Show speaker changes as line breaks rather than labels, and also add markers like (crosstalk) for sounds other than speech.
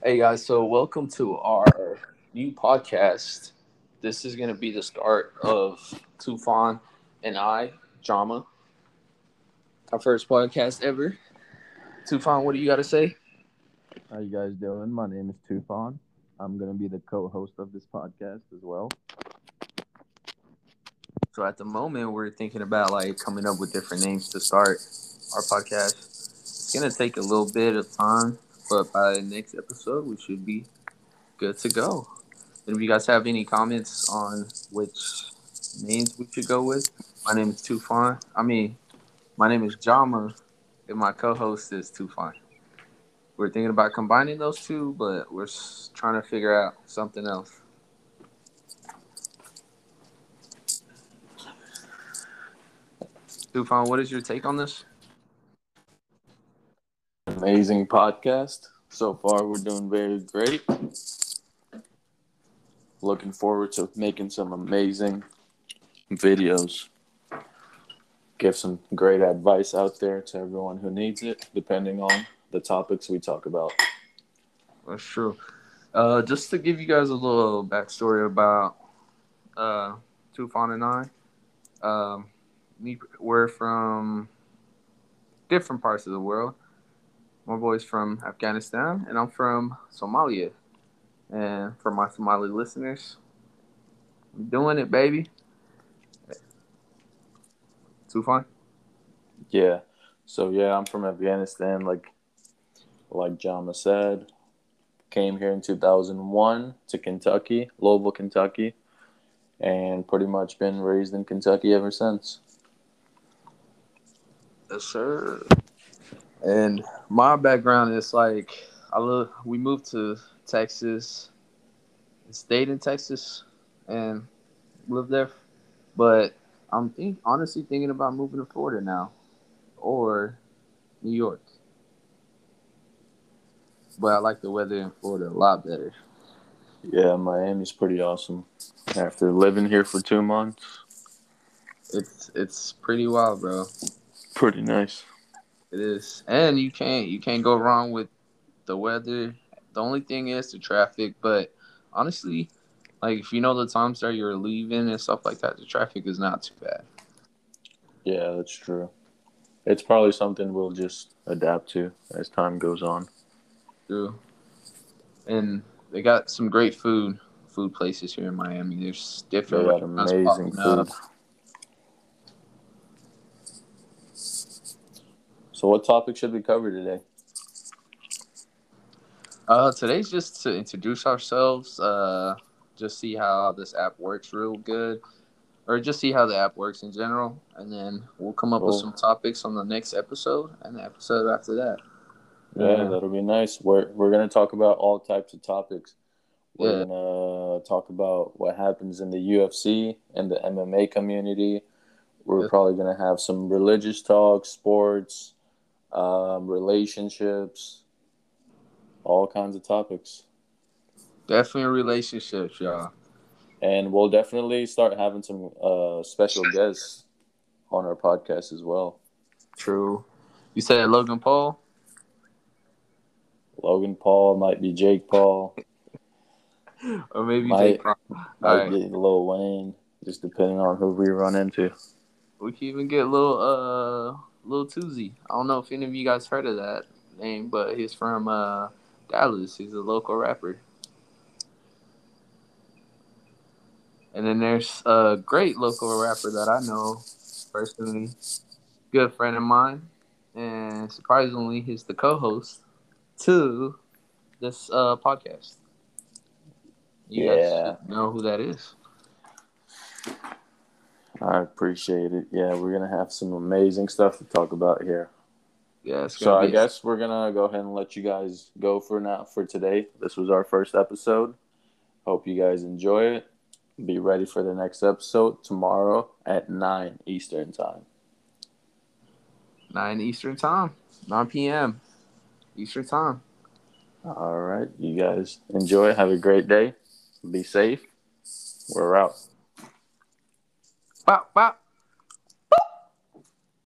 Hey guys, so welcome to our new podcast. This is going to be the start of Tufan and I, Drama. Our first podcast ever. Tufan, what do you got to say?
How you guys doing? My name is Tufan. I'm gonna be the co-host of this podcast as well.
So at the moment, we're thinking about like coming up with different names to start our podcast. It's gonna take a little bit of time, but by the next episode, we should be good to go. And if you guys have any comments on which names we should go with, my name is Tufan. I mean, my name is Jama, and my co-host is Tufan. We're thinking about combining those two, but we're trying to figure out something else. Tufan, what is your take on this?
Amazing podcast. So far, we're doing very great. Looking forward to making some amazing videos. Give some great advice out there to everyone who needs it, depending on the topics we talk about.
That's true. Uh, just to give you guys a little backstory about uh, Tufan and I, um, we- we're from different parts of the world. My boy's from Afghanistan, and I'm from Somalia. And for my Somali listeners, I'm doing it, baby. Too Tufan?
Yeah. So yeah, I'm from Afghanistan. Like, like Jama said, came here in 2001 to Kentucky, Louisville, Kentucky, and pretty much been raised in Kentucky ever since.
Yes, sir. And my background is like I live. We moved to Texas, stayed in Texas, and lived there. But I'm think, honestly thinking about moving to Florida now, or New York. But I like the weather in Florida a lot better.
Yeah, Miami's pretty awesome. After living here for two months,
It's it's pretty wild, bro.
pretty nice.
It is, and you can't you can't go wrong with the weather. The only thing is the traffic, but honestly, like if you know the times that you're leaving and stuff like that, the traffic is not too bad.
Yeah, that's true. It's probably something we'll just adapt to as time goes on.
True. And they got some great food food places here in Miami. There's
They
different
got amazing
food. up.
So, what topic should we cover today?
Uh, today's just to introduce ourselves. Uh, just see how this app works real good, or just see how the app works in general, and then we'll come up with some topics on the next episode and the episode after that.
Yeah,
Yeah.
that'll be nice. We're we're gonna talk about all types of topics. We're
Yeah.
gonna talk about what happens in the UFC and the MMA community. We're
Yeah.
probably gonna have some religious talk, sports, um, relationships, all kinds of topics.
Definitely relationships, y'all.
And we'll definitely start having some uh, special guests on our podcast as well.
True. You said Logan Paul.
Logan Paul might be Jake Paul, (laughs)
Or maybe
Might-
Jake Paul.
might
Alright.
be Lil Wayne, just depending on who we run into.
We can even get little uh little Tuzi. I don't know if any of you guys heard of that name, but he's from uh Dallas. He's a local rapper. And then there's a great local rapper that I know personally, good friend of mine, and surprisingly, he's the co-host to this uh podcast. You
Yeah.
guys know who that is.
I appreciate it. Yeah, we're gonna have some amazing stuff to talk about here.
Yeah,
So I guess we're gonna go ahead and let you guys go for now for today. This was our first episode. Hope you guys enjoy it. Be ready for the next episode tomorrow at nine Eastern time.
9 Eastern Time, 9 p.m. Eastern Time.
All right, you guys enjoy. Have a great day. Be safe. We're out.
Pak.